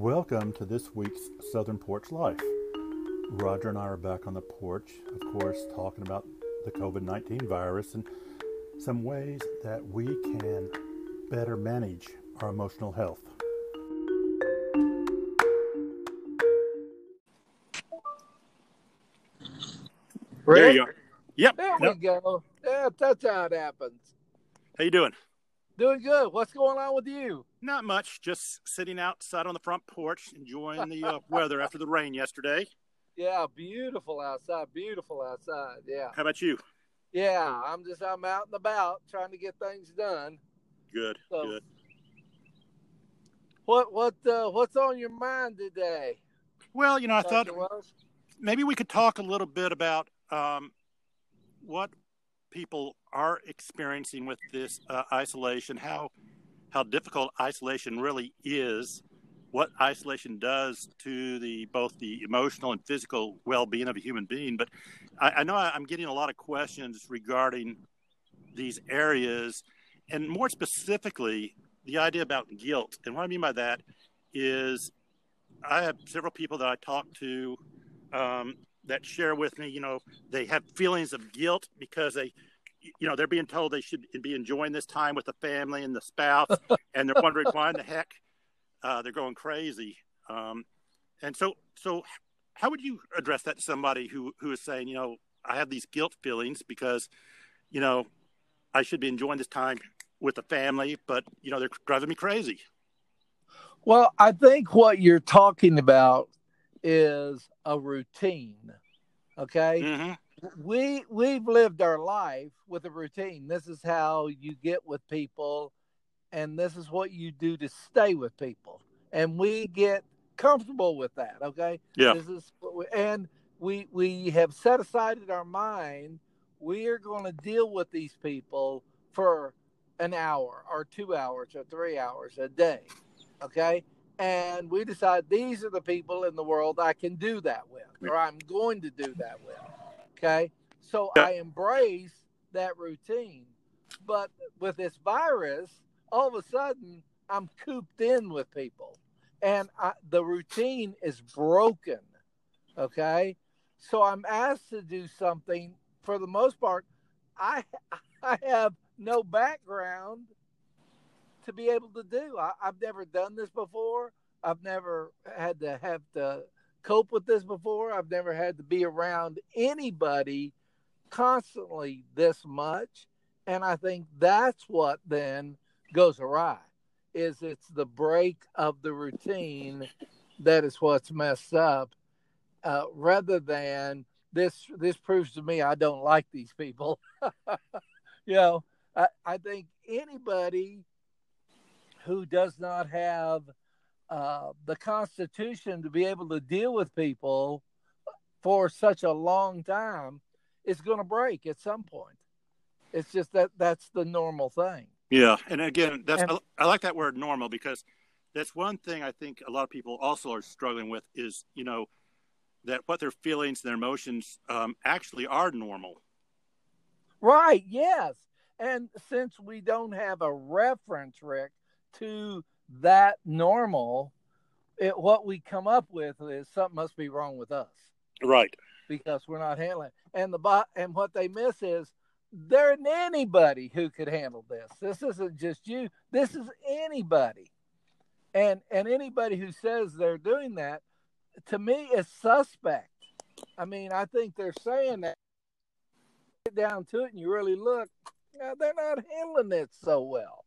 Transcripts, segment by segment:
Welcome to this week's Southern Porch Life. Roger and I are back on the porch, of course, talking about the COVID 19 virus and some ways that we can better manage our emotional health. There you are. Yep. There Yep. we go. Yeah, that's how it happens. How you doing? Doing good. What's going on with you? Not much. Just sitting outside on the front porch, enjoying the uh, weather after the rain yesterday. Yeah, beautiful outside. Beautiful outside. Yeah. How about you? Yeah, I'm just I'm out and about trying to get things done. Good. So- Good. What what uh, what's on your mind today? Well, you know, I thought Wells? maybe we could talk a little bit about um, what people are experiencing with this uh, isolation, how how difficult isolation really is, what isolation does to the both the emotional and physical well-being of a human being. But I, I know I'm getting a lot of questions regarding these areas, and more specifically, the idea about guilt. And what I mean by that is, I have several people that I talk to um, that share with me, you know, they have feelings of guilt because they, you know, they're being told they should be enjoying this time with the family and the spouse, and they're wondering why in the heck uh, they're going crazy. Um, and so, so how would you address that to somebody who who is saying, you know, I have these guilt feelings because, you know, I should be enjoying this time with the family, but you know, they're driving me crazy. Well, I think what you're talking about is a routine. Okay? hmm we we've lived our life with a routine. This is how you get with people, and this is what you do to stay with people. And we get comfortable with that. Okay. Yeah. This is we, and we we have set aside in our mind we are going to deal with these people for an hour or two hours or three hours a day. Okay. And we decide these are the people in the world I can do that with, or I'm going to do that with. Okay. So. I embrace that routine. But with this virus, all of a sudden I'm cooped in with people and I, the routine is broken. Okay. So I'm asked to do something for the most part. I, I have no background to be able to do. I, I've never done this before. I've never had to have to cope with this before. I've never had to be around anybody constantly this much. And I think that's what then goes awry is it's the break of the routine that is what's messed up uh, rather than this this proves to me I don't like these people. you know, I, I think anybody who does not have uh, the constitution to be able to deal with people for such a long time is going to break at some point. It's just that that's the normal thing. Yeah, and again, that's And- I, I like that word normal because that's one thing I think a lot of people also are struggling with is you know that what their feelings and their emotions um, actually are normal. Right, yes. And since we don't have a reference, Rick, to that normal, it, what we come up with is something must be wrong with us Right. because we're not handling it. And the bot and what they miss is there isn't anybody who could handle this. This isn't just you. This is anybody. And and anybody who says they're doing that, to me, is suspect. I mean, I think they're saying that. Get down to it, and you really look, they're not handling it so well.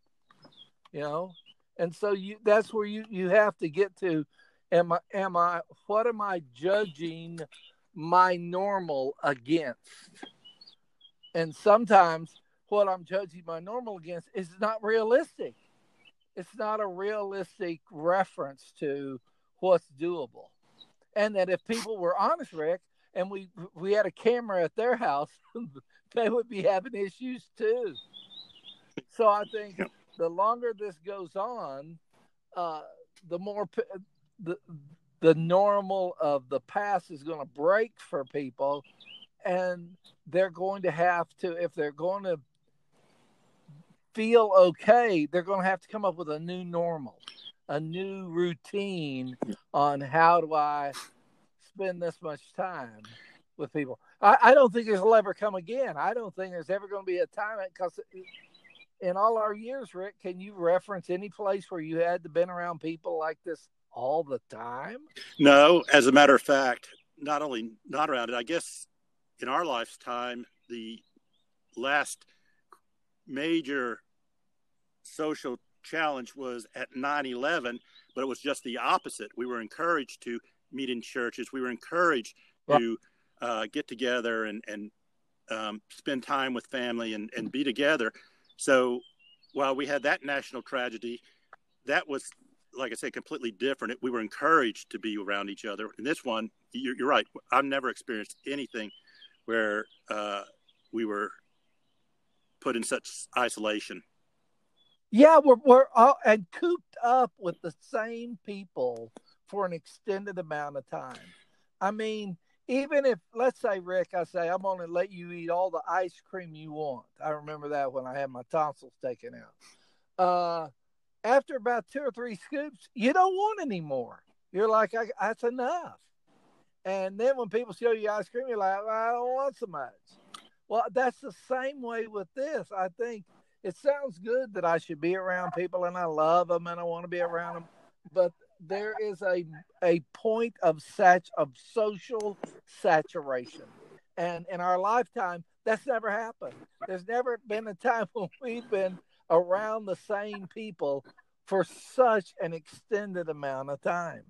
You know, and so you that's where you you have to get to. Am I am I what am I judging my normal against? And sometimes what I'm judging my normal against is not realistic. It's not a realistic reference to what's doable. And that if people were honest, Rick, and we we had a camera at their house, they would be having issues too. So I think Yep. The longer this goes on, uh, the more p- the the normal of the past is going to break for people, and they're going to have to if they're going to feel okay, they're going to have to come up with a new normal. a new routine on how do I spend this much time with people. I, I don't think it'll ever come again. I don't think there's ever going to be a time because in all our years, Rick, can you reference any place where you had to been around people like this all the time? No, as a matter of fact, not only not around it. I guess in our lifetime, the last major social challenge was at 9-11 but it was just the opposite we were encouraged to meet in churches we were encouraged to uh, get together and, and um, spend time with family and, and be together so while we had that national tragedy that was like i said, completely different. We were encouraged to be around each other. And this one you're, you're right. I've never experienced anything where uh, we were put in such isolation. Yeah, we're we're all and cooped up with the same people for an extended amount of time. I mean, even if let's say Rick, I say I'm to let you eat all the ice cream you want. I remember that when I had my tonsils taken out. Uh, after about two or three scoops, you don't want any more. You're like, that's enough. And then when people show you ice cream, you're like, I don't want so much. Well, that's the same way with this. I think it sounds good that I should be around people and I love them and I want to be around them, but there is a a point of such of social saturation, and in our lifetime, that's never happened. There's never been a time when we've been around the same people for such an extended amount of time.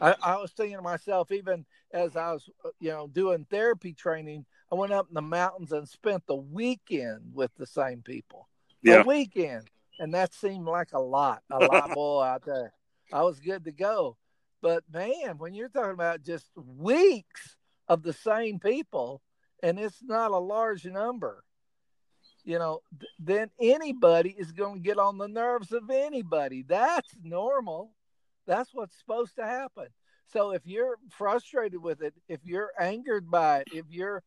I, I was thinking to myself, even as I was, uh, you know, doing therapy training, I went up in the mountains and spent the weekend with the same people yeah. a weekend, and that seemed like a lot, a lot more out there. I was good to go, but man, when you're talking about just weeks of the same people, and it's not a large number, you know, th- then anybody is going to get on the nerves of anybody. That's normal. That's what's supposed to happen. So if you're frustrated with it, if you're angered by it, if you're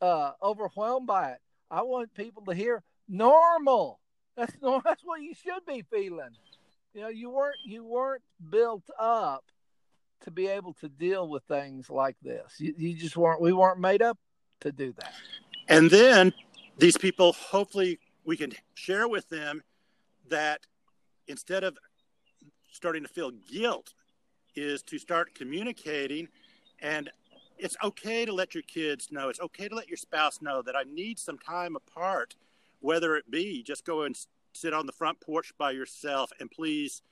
uh, overwhelmed by it, I want people to hear normal. That's no, that's what you should be feeling. You know, you weren't you weren't built up to be able to deal with things like this. You, you just weren't. We weren't made up to do that. And then these people, hopefully, we can share with them that instead of starting to feel guilt, is to start communicating and it's okay to let your kids know it's okay to let your spouse know that i need some time apart whether it be just go and sit on the front porch by yourself and please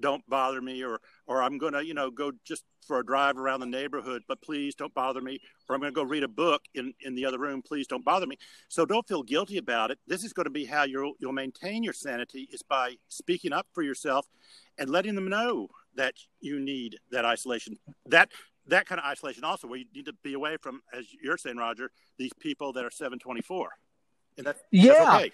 don't bother me or or I'm going to, you know, go just for a drive around the neighborhood, but please don't bother me or I'm going to go read a book in in the other room, please don't bother me. So don't feel guilty about it. This is going to be how you'll you'll maintain your sanity is by speaking up for yourself and letting them know that you need that isolation. That that kind of isolation also where you need to be away from as you're saying Roger, these people that are 724 and that's yeah. That's okay.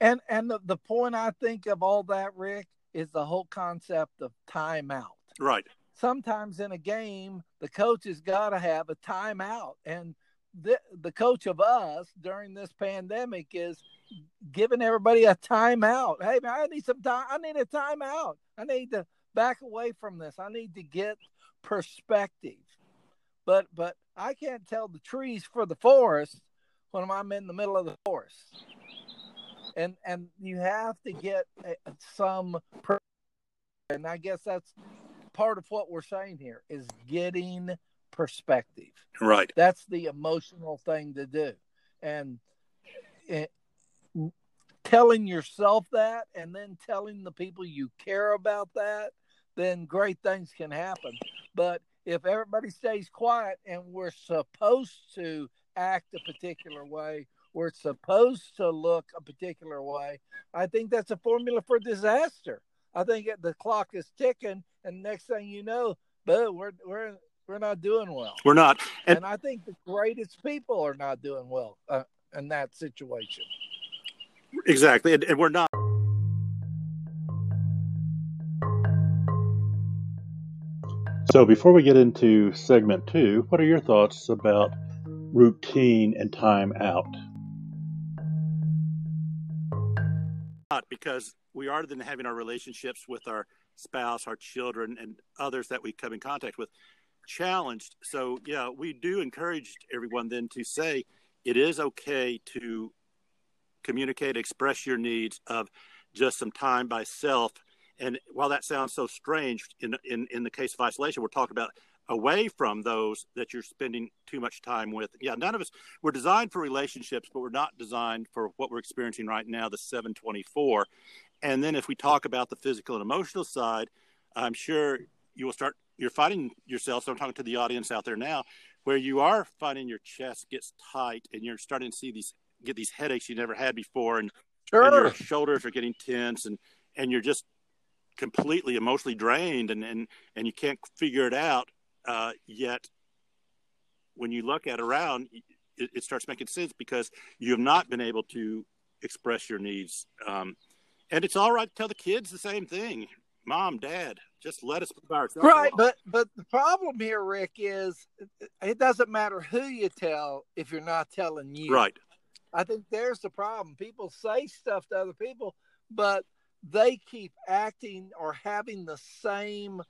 And and the, the point I think of all that, Rick, is the whole concept of timeout. Right. Sometimes in a game, the coach has got to have a timeout, and the the coach of us during this pandemic is giving everybody a timeout. Hey man, I need some time. I need a timeout. I need to back away from this. I need to get perspective. But but I can't tell the trees for the forest when I'm in the middle of the forest. And and you have to get some and I guess that's part of what we're saying here is getting perspective. Right. That's the emotional thing to do. And it, telling yourself that and then telling the people you care about that, then great things can happen. But if everybody stays quiet and we're supposed to act a particular way. We're supposed to look a particular way. I think that's a formula for disaster. I think the clock is ticking, and next thing you know, boom, we're we're we're not doing well. We're not, and, and I think the greatest people are not doing well uh, in that situation. Exactly, and, and we're not. So, before we get into segment two, what are your thoughts about routine and time out? Because we are then having our relationships with our spouse, our children, and others that we come in contact with challenged. So, yeah, we do encourage everyone then to say it is okay to communicate, express your needs of just some time by self. And while that sounds so strange in, in, in the case of isolation, we're talking about away from those that you're spending too much time with. Yeah, none of us, we're designed for relationships, but we're not designed for what we're experiencing right now, the 724. And then if we talk about the physical and emotional side, I'm sure you will start, you're finding yourself, so I'm talking to the audience out there now, where you are finding your chest gets tight and you're starting to see these, get these headaches you never had before. And, sure. and your shoulders are getting tense and, and you're just completely emotionally drained and, and, and you can't figure it out. Uh, yet when you look at around, it, it, starts making sense because you have not been able to express your needs. Um, and it's all right to tell the kids the same thing. Mom, dad, just let us by ourselves. Right, but but the problem here, Rick, is it doesn't matter who you tell if you're not telling you. Right. I think there's the problem. People say stuff to other people, but they keep acting or having the same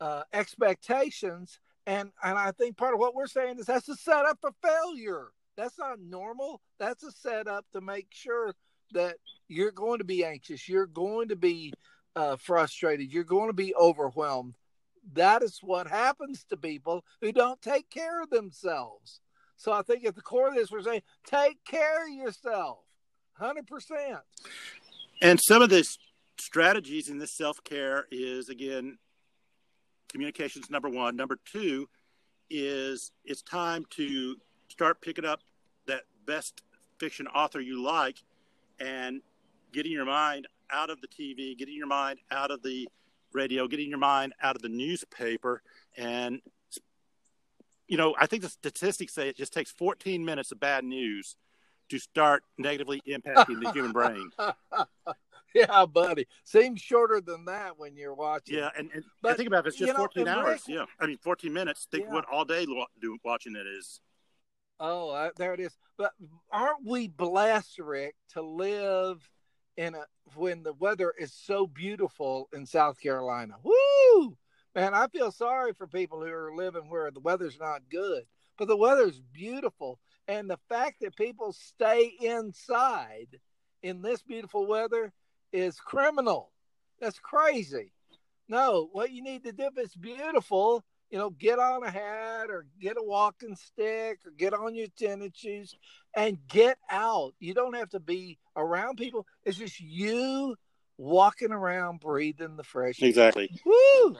uh, expectations, and and I think part of what we're saying is that's a setup for failure. That's not normal. That's a setup to make sure that you're going to be anxious, you're going to be uh, frustrated, you're going to be overwhelmed. That is what happens to people who don't take care of themselves. So I think at the core of this, we're saying take care of yourself, hundred percent. And some of this strategies in this self care is again, communications number one. Number two is it's time to start picking up that best fiction author you like and getting your mind out of the TV, getting your mind out of the radio, getting your mind out of the newspaper. And, you know, I think the statistics say it just takes 14 minutes of bad news to start negatively impacting the human brain. yeah, buddy. Seems shorter than that when you're watching. Yeah, and, and, but, think about it, it's just 14 hours. Rick, yeah. I mean, 14 minutes. Think yeah. what all day lo- do, watching it is. Oh, uh, there it is. But aren't we blessed, Rick, to live in a when the weather is so beautiful in South Carolina? Woo! Man, I feel sorry for people who are living where the weather's not good, but the weather's beautiful. And the fact that people stay inside in this beautiful weather is criminal. That's crazy. No, what you need to do if it's beautiful you know, get on a hat or get a walking stick or get on your tennis shoes and get out. You don't have to be around people. It's just you walking around breathing the fresh air. Exactly. Woo!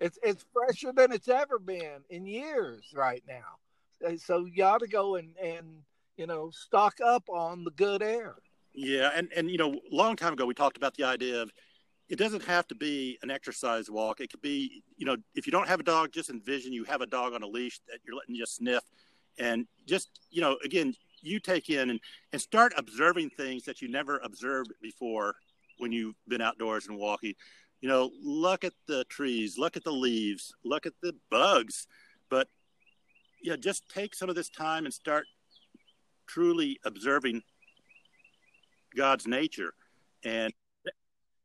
It's it's fresher than it's ever been in years right now. Uh, so you ought to go and and you know stock up on the good air. Yeah, and and you know, a long time ago we talked about the idea of it doesn't have to be an exercise walk. It could be, you know, if you don't have a dog, just envision you have a dog on a leash that you're letting just sniff, and just, you know, again, you take in and, and start observing things that you never observed before when you've been outdoors and walking. You know, look at the trees, look at the leaves, look at the bugs, but yeah, just take some of this time and start truly observing God's nature and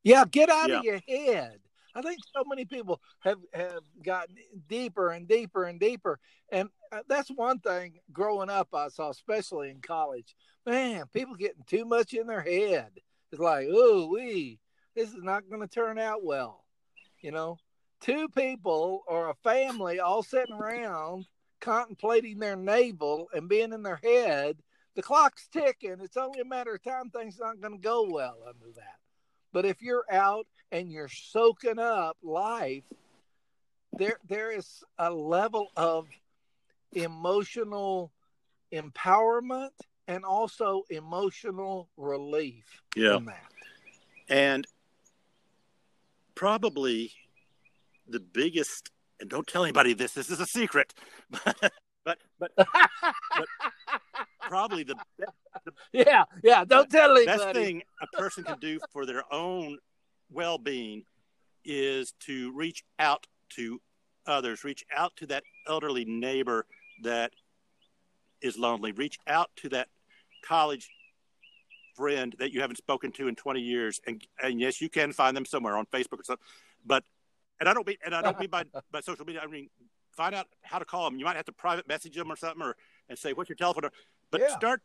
yeah, get out yeah. of your head. I think so many people have have gotten deeper and deeper and deeper, and uh, that's one thing. Growing up, I saw, especially in college, man, people getting too much in their head. It's like, oh, we, this is not going to turn out well. You know, two people or a family all sitting around contemplating their navel and being in their head. The clock's ticking. It's only a matter of time. Things aren't going to go well under that. But if you're out and you're soaking up life, there there is a level of emotional empowerment and also emotional relief yeah. from that. And probably the biggest and don't tell anybody this, this is a secret. But but but, but probably the, the yeah yeah don't tell anybody. Best thing a person can do for their own well-being is to reach out to others, reach out to that elderly neighbor that is lonely, reach out to that college friend that you haven't spoken to in 20 years and, and yes you can find them somewhere on facebook or something but and I don't mean and I don't mean by by social media. I mean find out how to call them. You might have to private message them or something, or and say what's your telephone. But Yeah. start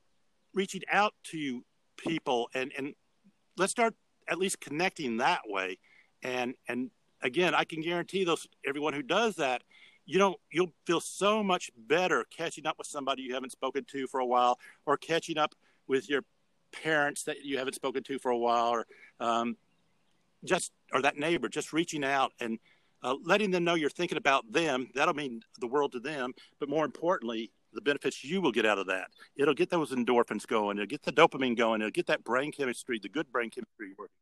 reaching out to people and and let's start at least connecting that way. And and again, I can guarantee those everyone who does that, you know, you'll feel so much better catching up with somebody you haven't spoken to for a while, or catching up with your parents that you haven't spoken to for a while, or um, just or that neighbor, just reaching out and uh, letting them know you're thinking about them. That'll mean the world to them, but more importantly, the benefits you will get out of that. It'll get those endorphins going. It'll get the dopamine going. It'll get that brain chemistry, the good brain chemistry working.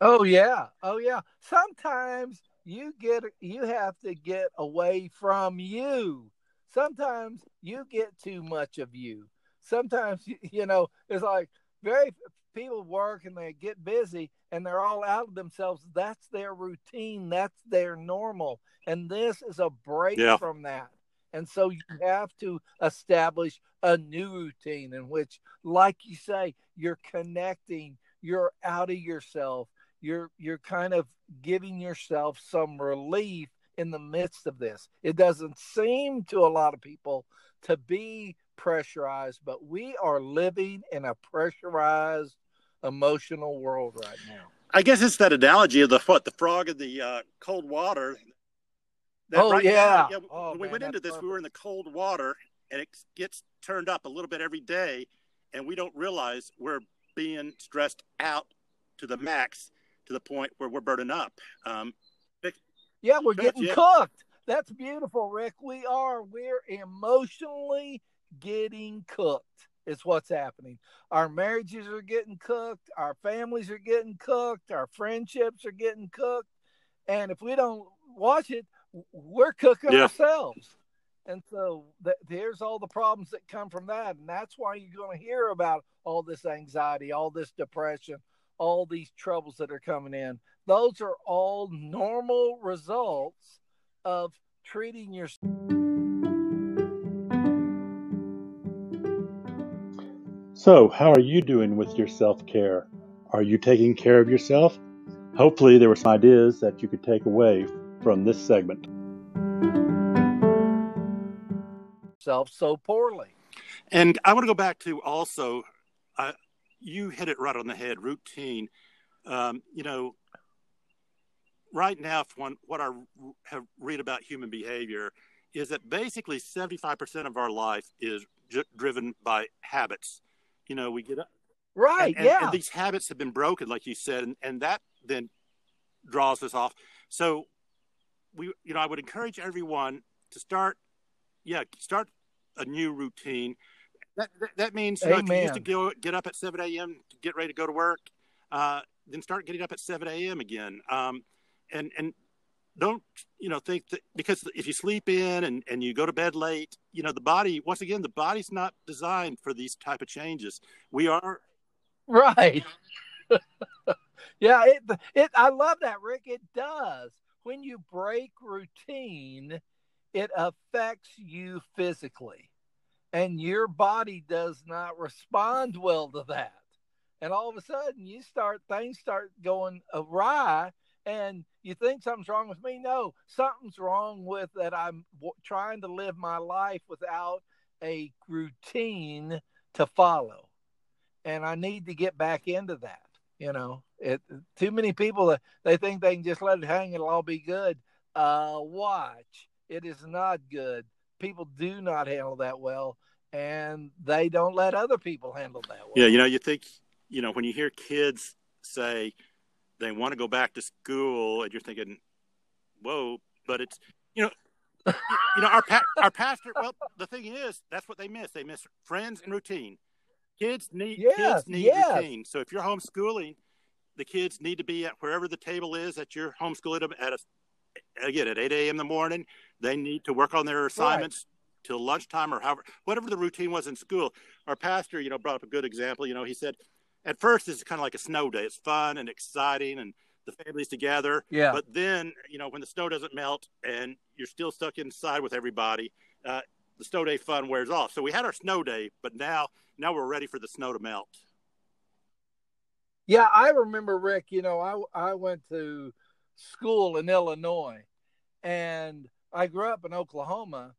Oh yeah, oh yeah. Sometimes you get you have to get away from you. Sometimes you get too much of you. Sometimes you, know it's like very people work and they get busy and they're all out of themselves. That's their routine. That's their normal. And this is a break Yeah. from that. And so you have to establish a new routine in which, like you say, you're connecting, you're out of yourself, you're you're kind of giving yourself some relief in the midst of this. It doesn't seem to a lot of people to be pressurized, but we are living in a pressurized emotional world right now. I guess it's that analogy of the the frog in the uh, cold water. That Oh, yeah. Oh, when we man, went into that's this, we were in the cold water, and it gets turned up a little bit every day, and we don't realize we're being stressed out to the max to the point where we're burning up. Um, Yeah, we're getting it. cooked. That's beautiful, Rick. We are. We're emotionally getting cooked. Is what's happening. Our marriages are getting cooked. Our families are getting cooked. Our friendships are getting cooked. And if we don't watch it, we're cooking Yeah. ourselves. And so th- there's all the problems that come from that. And that's why you're going to hear about all this anxiety, all this depression, all these troubles that are coming in. Those are all normal results of treating your So, how are you doing with your self care? Are you taking care of yourself? Hopefully, there were some ideas that you could take away from this segment. self so poorly. And I want to go back to also, uh, you hit it right on the head. Routine. Um, you know, right now, if one, what I have read about human behavior is that basically seventy-five percent of our life is j- driven by habits. You know, we get up, Right. and, and- yeah. and these habits have been broken, like you said, and, and that then draws us off. So, we, you know, I would encourage everyone to start, yeah, start a new routine. That that, that means you know, if you used to go get up at seven a.m. to get ready to go to work, uh, then start getting up at seven a.m. again, um, and and don't you know think that because if you sleep in and, and you go to bed late you know the body once again the body's not designed for these type of changes we are Right. yeah, it it I love that, Rick. It does. When you break routine, it affects you physically. And your body does not respond well to that. And all of a sudden you start things start going awry and you think something's wrong with me. No, something's wrong with that I'm w- trying to live my life without a routine to follow and I need to get back into that. You know, it too many people uh, they think they can just let it hang; it'll all be good. Uh, watch, it is not good. People do not handle that well, and they don't let other people handle that well. yeah you know you think you know when you hear kids say they want to go back to school and you're thinking whoa but it's you know you, know our pa- our pastor well the thing is that's what they miss they miss friends and routine kids need Yes, kids need yes. routine. So if you're homeschooling the kids need to be at wherever the table is that you're homeschooling them at a, again at 8 a.m in the morning. They need to work on their assignments till lunchtime or however whatever the routine was in school. Our pastor you know brought up a good example. You know he said at first it's kind of like a snow day. It's fun and exciting and the family's together. Yeah, but then you know when the snow doesn't melt and you're still stuck inside with everybody uh, the snow day fun wears off so we had our snow day but now now we're ready for the snow to melt yeah. I remember Rick. You know, I I went to school in Illinois, and I grew up in Oklahoma.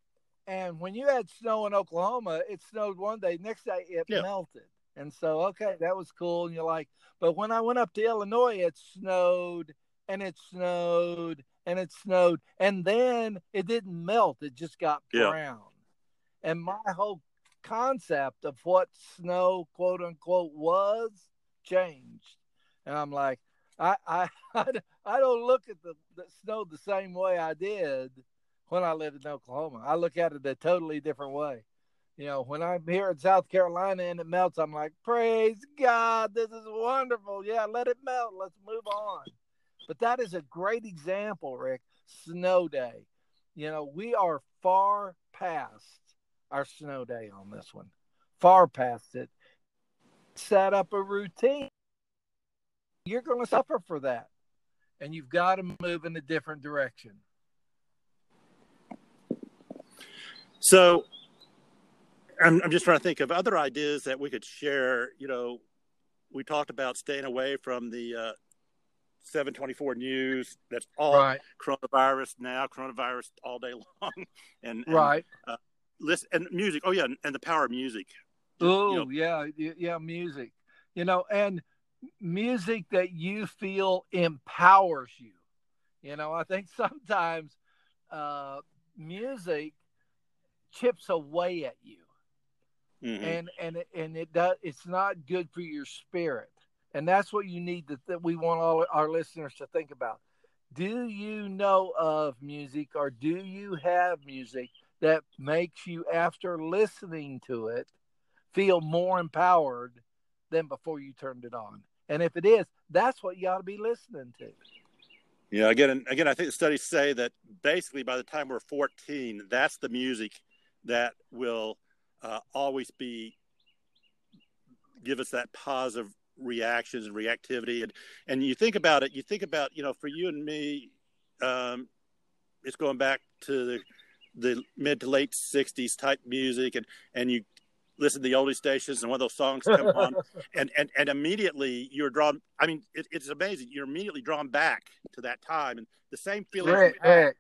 And when you had snow in Oklahoma, it snowed one day, next day it yeah. melted. And so, okay, that was cool. And you're like, but when I went up to Illinois, it snowed and it snowed and it snowed. And then it didn't melt, it just got brown. And my whole concept of what snow, quote unquote, was changed. And I'm like, I, I, I don't look at the, the snow the same way I did when I lived in Oklahoma. I look at it a totally different way. You know, when I'm here in South Carolina and it melts, I'm like, praise God, this is wonderful. Yeah, let it melt. Let's move on. But that is a great example, Rick. Snow day. You know, we are far past our snow day on this one, far past it. Set up a routine. You're going to suffer for that. And you've got to move in a different direction. So I'm, I'm just trying to think of other ideas that we could share. You know, we talked about staying away from the uh, 724 news. That's all right. coronavirus now, coronavirus all day long. And, and right. Uh, listen and music. Oh yeah, and the power of music. Oh you know. yeah, yeah, music. You know, and music that you feel empowers you. You know, I think sometimes uh, music chips away at you, mm-hmm. and and and it does. It's not good for your spirit, and that's what you need to. That we want all our listeners to think about. Do you know of music, or do you have music that makes you, after listening to it, feel more empowered than before you turned it on. And if it is, that's what you ought to be listening to. Yeah, again, again, I think the studies say that basically by the time we're 14, that's the music that will uh, always be give us that positive reactions and reactivity. And and you think about it, you think about you know, for you and me, um, it's going back to the the mid to late '60s type music, and and you listen to the oldie stations, and one of those songs come on, and and and immediately you're drawn. I mean, it, it's amazing. You're immediately drawn back to that time, and the same feeling. Rick, Rick,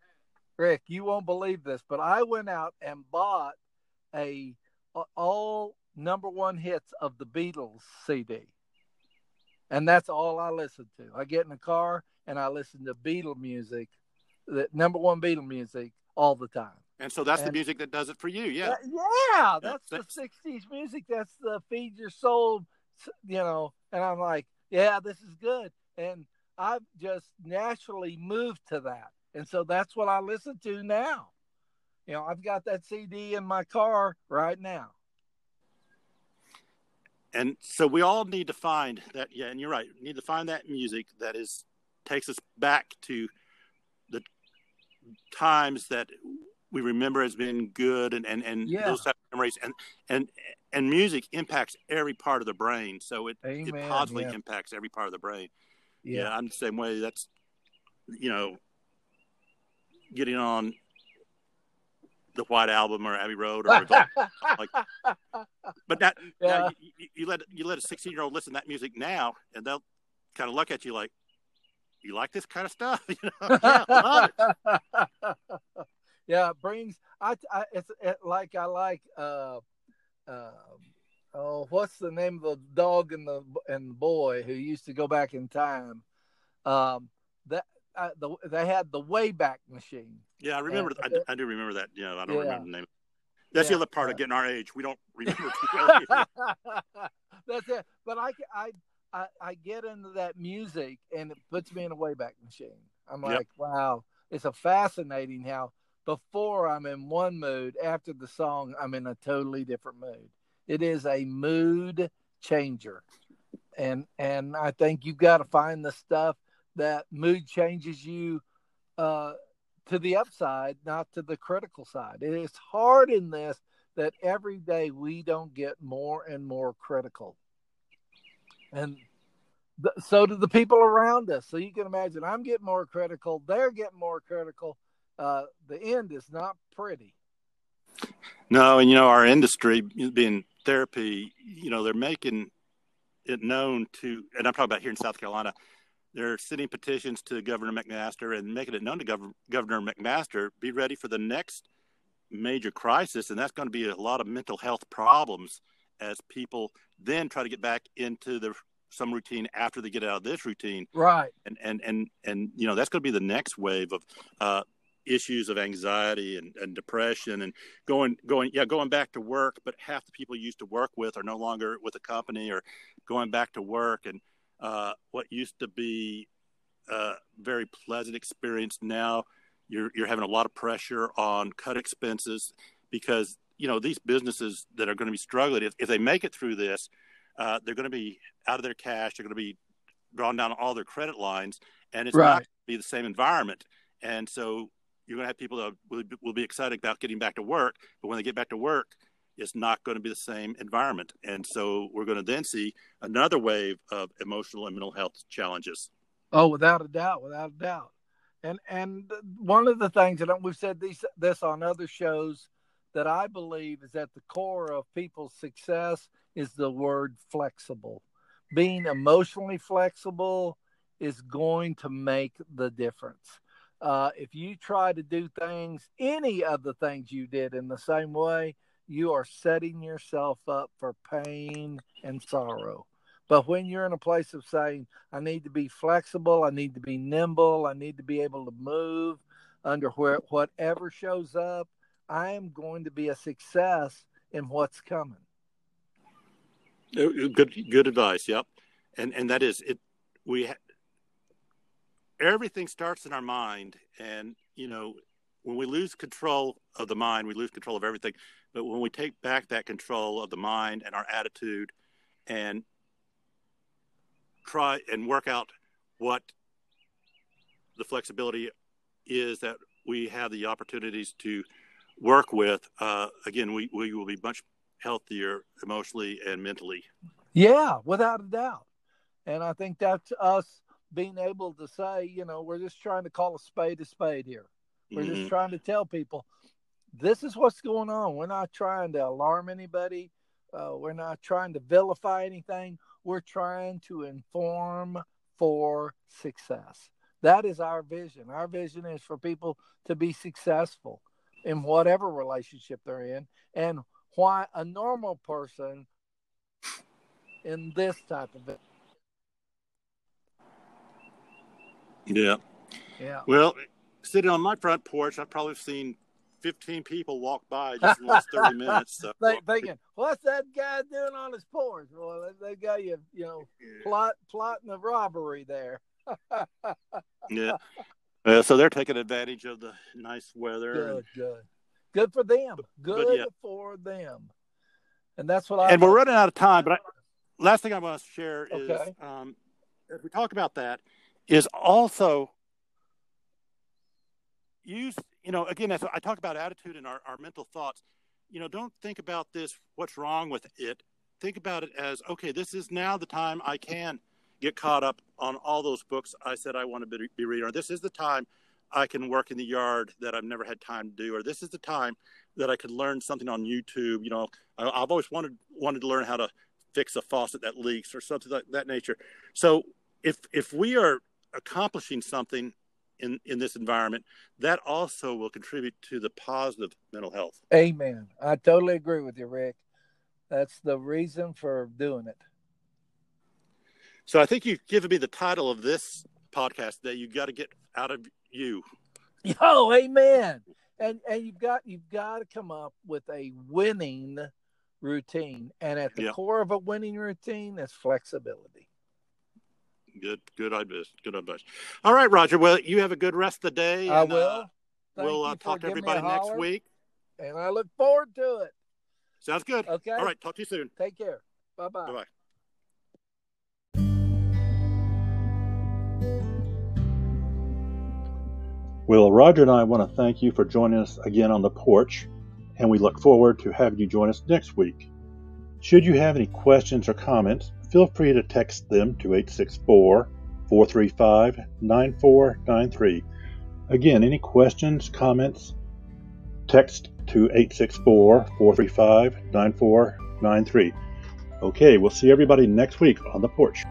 Rick, you won't believe this, but I went out and bought a, a all number one hits of the Beatles CD. And that's all I listen to. I get in the car and I listen to Beatle music, the number one Beatle music all the time. And so that's and, the music that does it for you. Yeah. That, yeah. That's, that's the 60s music. That's the feed your soul, you know. And I'm like, yeah, this is good. And I've just naturally moved to that. And so that's what I listen to now. You know, I've got that CD in my car right now. And so we all need to find that. Yeah. And you're right. We need to find that music that is takes us back to the times that we remember as being good and and, and yeah. those type of memories and and and music impacts every part of the brain so it, Amen, it positively yeah. impacts every part of the brain yeah. yeah i'm the same way that's you know getting on the White Album or Abbey Road or like, but that yeah. now you, you, let you let a sixteen year old listen to that music now, and they'll kind of look at you like, "You like this kind of stuff?" you know, yeah, yeah, it brings. I, I it's it, like I like. Uh, uh, oh, what's the name of the dog and the and the boy who used to go back in time? Um, that uh, the they had the Wayback Machine. Yeah, I remember. And, I, I, do remember that. Yeah, I don't yeah. remember the name. That's yeah, the other part of getting our age. We don't remember. That's it. But I, I, I, I get into that music, and it puts me in a Wayback Machine. I'm like, yep. wow, it's a fascinating how before I'm in one mood, after the song, I'm in a totally different mood. It is a mood changer. And and I think you've got to find the stuff that mood changes you uh, to the upside, not to the critical side. It is hard in this that every day we don't get more and more critical. And th- so do the people around us. So you can imagine I'm getting more critical, they're getting more critical uh, the end is not pretty. No, and you know our industry being therapy, you know they're making it known to, and I'm talking about here in South Carolina, they're sending petitions to Governor McMaster and making it known to Gov- Governor McMaster, be ready for the next major crisis, and that's going to be a lot of mental health problems as people then try to get back into the some routine after they get out of this routine. Right. And and and and you know that's going to be the next wave of uh, issues of anxiety and, and depression and going going yeah going back to work, but half the people you used to work with are no longer with the company or going back to work and uh, what used to be a very pleasant experience now you're you're having a lot of pressure on cut expenses because you know these businesses that are going to be struggling if, if they make it through this uh, they're going to be out of their cash they're going to be drawn down all their credit lines and it's right. not going to be the same environment and so you're going to have people that will, will be excited about getting back to work but when they get back to work it's not going to be the same environment and so we're going to then see another wave of emotional and mental health challenges oh without a doubt without a doubt and and one of the things that we've said these, this on other shows that I believe is at the core of people's success is the word flexible. Being emotionally flexible is going to make the difference. Uh, if you try to do things, any of the things you did in the same way, you are setting yourself up for pain and sorrow. But when you're in a place of saying, I need to be flexible, I need to be nimble, I need to be able to move under where, whatever shows up, I am going to be a success in what's coming. Good, good advice. Yep, and and that is it. We ha- everything starts in our mind, and you know when we lose control of the mind, we lose control of everything. But when we take back that control of the mind and our attitude, and try and work out what the flexibility is that we have the opportunities to work with, uh, again, we, we will be much healthier emotionally and mentally. Yeah, without a doubt. And I think that's us being able to say, you know, we're just trying to call a spade a spade here. We're mm-hmm. just trying to tell people this is what's going on. We're not trying to alarm anybody. Uh, we're not trying to vilify anything. We're trying to inform for success. That is our vision. Our vision is for people to be successful in whatever relationship they're in, and why a normal person in this type of it. Yeah. Yeah. Well, sitting on my front porch, I've probably seen 15 people walk by just in the last 30 minutes. So. thinking, what's that guy doing on his porch? Well, they got you, you know, plot plotting a robbery there. yeah. Uh, so they're taking advantage of the nice weather. Good, and, good, good for them. Good yeah. for them. And that's what I. And we're running out of time, but I, last thing I want to share is, okay. um, as we talk about that, is also use you know, again, as I talk about attitude and our, our mental thoughts, you know, don't think about this, what's wrong with it. Think about it as, okay, this is now the time I can get caught up on all those books I said I want to be reading, or this is the time I can work in the yard that I've never had time to do, or this is the time that I could learn something on YouTube. You know, I, have always wanted wanted to learn how to fix a faucet that leaks or something like that nature. So if if we are accomplishing something in in this environment that also will contribute to the positive mental health. Amen. I totally agree with you rick. That's the reason for doing it. So i think you've given me the title of this podcast that you got to get out of you. Oh amen. And and you've got you've got to come up with a winning routine. And at the yep. core of a winning routine is flexibility Good, good advice. Good advice. All right, Roger. Well, you have a good rest of the day. I and, will. Uh, we'll uh, talk to everybody next week. And I look forward to it. Sounds good. Okay. All right. Talk to you soon. Take care. Bye bye. Bye bye. Well, Roger and I want to thank you for joining us again on the porch, and we look forward to having you join us next week. Should you have any questions or comments, feel free to text them to 864 435 9493. Again, any questions, comments, text to 864 435 9493. Okay, we'll see everybody next week on the porch.